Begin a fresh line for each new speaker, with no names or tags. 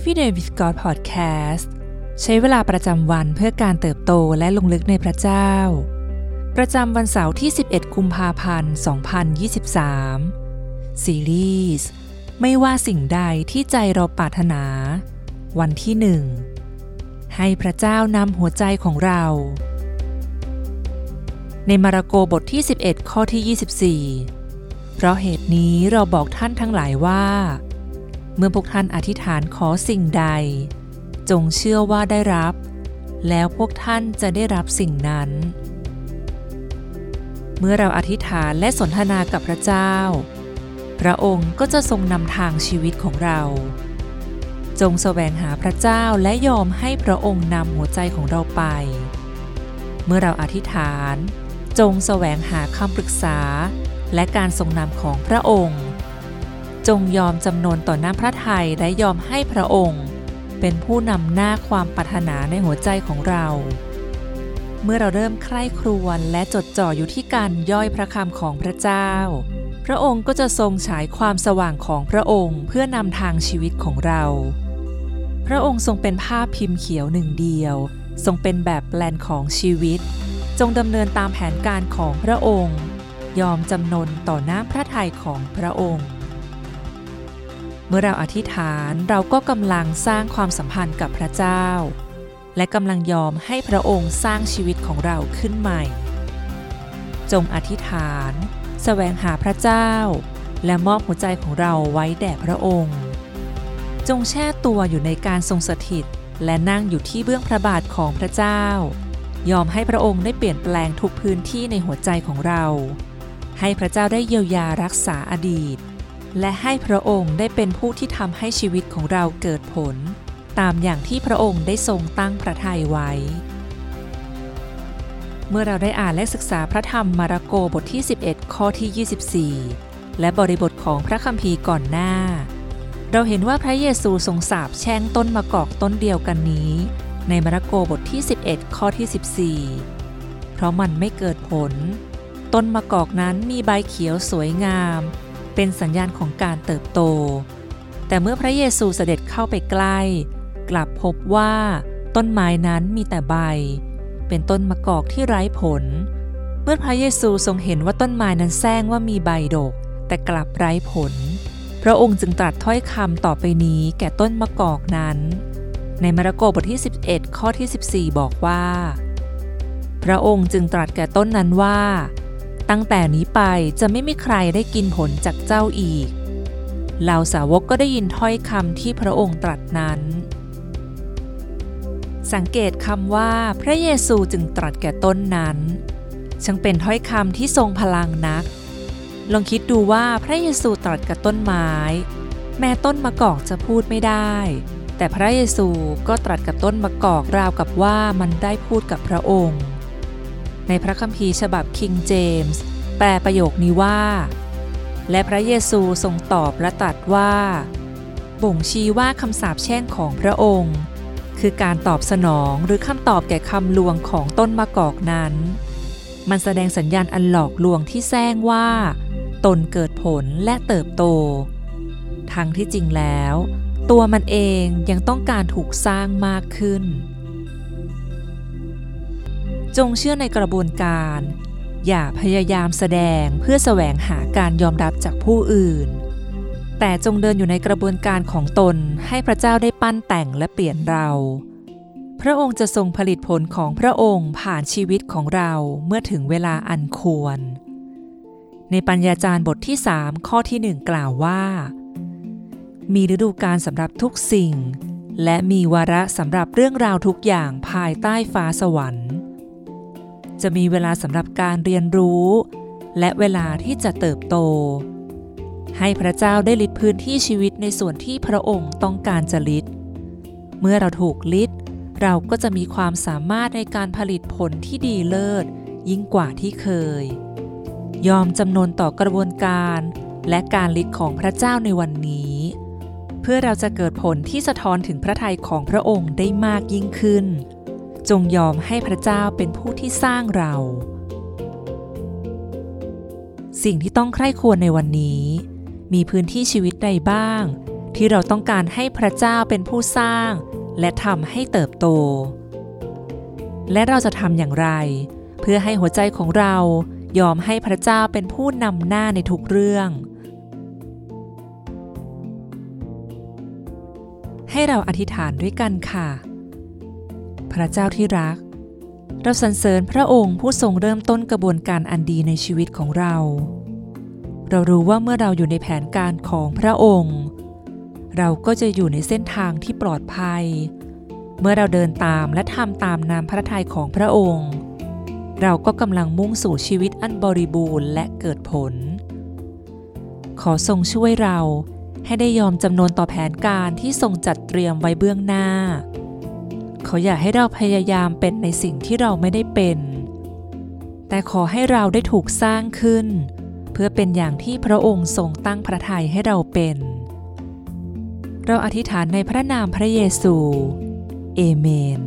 Everyday with God Podcast ใช้เวลาประจำวันเพื่อการเติบโตและลงลึกในพระเจ้า ประจำวันเสาร์ที่ 11 กุมภาพันธ์ 2023 ซีรีส์ไม่ว่าสิ่งใดที่ใจเราปรารถนา วันที่หนึ่งให้พระเจ้านำหัวใจของเรา ในมาระโกบทที่ 11 ข้อที่ 24 เพราะเหตุนี้เราบอกท่านทั้งหลายว่า เมื่อพวกท่านอธิษฐานขอสิ่งใด จงเชื่อว่าได้รับ แล้วพวกท่านจะได้รับสิ่งนั้น เมื่อเราอธิษฐานและสนทนากับพระเจ้า พระองค์ก็จะทรงนำทางชีวิตของเรา จงแสวงหาพระเจ้าและยอมให้พระองค์นำหัวใจของเราไป เมื่อเราอธิษฐาน จงแสวงหาคำปรึกษาและการทรงนำของพระองค์ จงยอมจำนนต่อหน้าพระทัยและยอมให้พระองค์ เป็นผู้นำหน้าความปรารถนาในหัวใจของเรา เมื่อเราเริ่มใคร่ครวญและจดจ่ออยู่ที่การย่อยพระคำของพระเจ้า พระองค์ก็จะทรงฉายความสว่างของพระองค์เพื่อนำทางชีวิตของเรา พระองค์ทรงเป็นภาพพิมพ์เขียวหนึ่งเดียว ทรงเป็นแบบแปลนของชีวิต จงดำเนินตามแผนการของพระองค์ ยอมจำนนต่อหน้าพระทัยของพระองค์ เมื่อเราอธิษฐานเราก็กำลังสร้างความสัมพันธ์กับพระเจ้า และกำลังยอมให้พระองค์สร้างชีวิตของเราขึ้นใหม่ จงอธิษฐานแสวงหาพระเจ้า และมอบหัวใจของเราไว้แด่พระองค์ จงแช่ตัวอยู่ในการทรงสถิต และนั่งอยู่ที่เบื้องพระบาทของพระเจ้า ยอมให้พระองค์ได้เปลี่ยนแปลงทุกพื้นที่ในหัวใจของเรา ให้พระเจ้าได้เยียวยารักษาอดีต และให้พระองค์ได้เป็นผู้ที่ทำให้ชีวิตของเราเกิดผล ตามอย่างที่พระองค์ได้ทรงตั้งพระทัยไว้ เมื่อเราได้อ่านและศึกษาพระธรรมมาระโกบทที่ 11 ข้อที่ 24 และบริบทของพระคัมภีร์ก่อนหน้า เราเห็นว่าพระเยซูทรงสาบแช่งต้นมะกอกต้นเดียวกันนี้ ในมาระโกบทที่ 11 ข้อที่ 14 เพราะมันไม่เกิดผล ต้นมะกอกนั้นมีใบเขียวสวยงาม เป็นสัญญาณของการเติบโต แต่เมื่อพระเยซูเสด็จเข้าไปใกล้ กลับพบว่าต้นไม้นั้นมีแต่ใบ เป็นต้นมะกอกที่ไร้ผล เมื่อพระเยซูทรงเห็นว่าต้นไม้นั้นแซงว่ามีใบดก แต่กลับไร้ผล พระองค์จึงตรัสถ้อยคำต่อไปนี้แก่ต้นมะกอกนั้น ในมาระโกบทที่ 11 ข้อที่ 14 บอกว่า พระองค์จึงตรัสแก่ต้นนั้นว่า ตั้งแต่นี้ไปจะไม่มีใครได้กินผลจากเจ้าอีกเหล่าสาวกก็ได้ยินถ้อยคำที่พระองค์ตรัสนั้น สังเกตคำว่าพระเยซูจึงตรัสแก่ต้นนั้นช่างเป็นถ้อยคำที่ทรงพลังนัก ลองคิดดูว่าพระเยซูตรัสกับต้นไม้ แม้ต้นมะกอกจะพูดไม่ได้ แต่พระเยซูก็ตรัสกับต้นมะกอกราวกับว่ามันได้พูดกับพระองค์ ในพระคัมภีร์ฉบับคิงเจมส์แปลประโยคนี้ว่า และพระเยซูทรงตอบและตรัสว่า บ่งชี้ว่าคำสาปแช่งของพระองค์ คือการตอบสนองหรือคำตอบแก่คำลวงของต้นมะกอกนั้น มันแสดงสัญญาณอันหลอกลวงที่แซงว่า ตนเกิดผลและเติบโต ทั้งที่จริงแล้ว ตัวมันเองยังต้องการถูกสร้างมากขึ้น จงเชื่อในกระบวนการ อย่าพยายามแสดงเพื่อแสวงหาการยอมรับจากผู้อื่น แต่จงเดินอยู่ในกระบวนการของตนให้พระเจ้าได้ปั้นแต่งและเปลี่ยนเรา พระองค์จะทรงผลิตผลของพระองค์ผ่านชีวิตของเราเมื่อถึงเวลาอันควร ในปัญญาจารย์บทที่ 3 ข้อที่ 1 กล่าวว่า มีฤดูกาลสำหรับทุกสิ่งและมีวาระสำหรับเรื่องราวทุกอย่างภายใต้ฟ้าสวรรค์ จะมีเวลาสำหรับการเรียนรู้ และเวลาที่จะเติบโต ให้พระเจ้าได้ลิดพื้นที่ชีวิตในส่วนที่พระองค์ต้องการจะลิด เมื่อเราถูกลิด เราก็จะมีความสามารถในการผลิตผลที่ดีเลิศ ยิ่งกว่าที่เคย ยอมจำนนต่อกระบวนการและการลิดของพระเจ้าในวันนี้ เพื่อเราจะเกิดผลที่สะท้อนถึงพระทัยของพระองค์ได้มากยิ่งขึ้น จงยอมให้พระเจ้าเป็นผู้ที่สร้างเรา สิ่งที่ต้องใคร่ควรในวันนี้ มีพื้นที่ชีวิตใดบ้าง ที่เราต้องการให้พระเจ้าเป็นผู้สร้าง และทำให้เติบโต และเราจะทำอย่างไร เพื่อให้หัวใจของเรายอมให้พระเจ้าเป็นผู้นำหน้าในทุกเรื่อง ให้เราอธิษฐานด้วยกันค่ะ พระเจ้าที่รัก เราสรรเสริญพระองค์ผู้ทรงเริ่มต้นกระบวนการอันดีในชีวิตของเรา เรารู้ว่าเมื่อเราอยู่ในแผนการของพระองค์ เราก็จะอยู่ในเส้นทางที่ปลอดภัย เมื่อเราเดินตามและทำตามนามพระทัยของพระองค์ เราก็กำลังมุ่งสู่ชีวิตอันบริบูรณ์และเกิดผล ขอทรงช่วยเราให้ได้ยอมจำนวนต่อแผนการที่ทรงจัดเตรียมไว้เบื้องหน้า ขาอยากให้เราพยายามเป็นในสิ่งที่เราไม่ได้เป็น แต่ขอให้เราได้ถูกสร้างขึ้น เพื่อเป็นอย่างที่พระองค์ทรงตั้งพระทัยให้เราเป็น เราอธิษฐานในพระนามพระเยซู เอเมน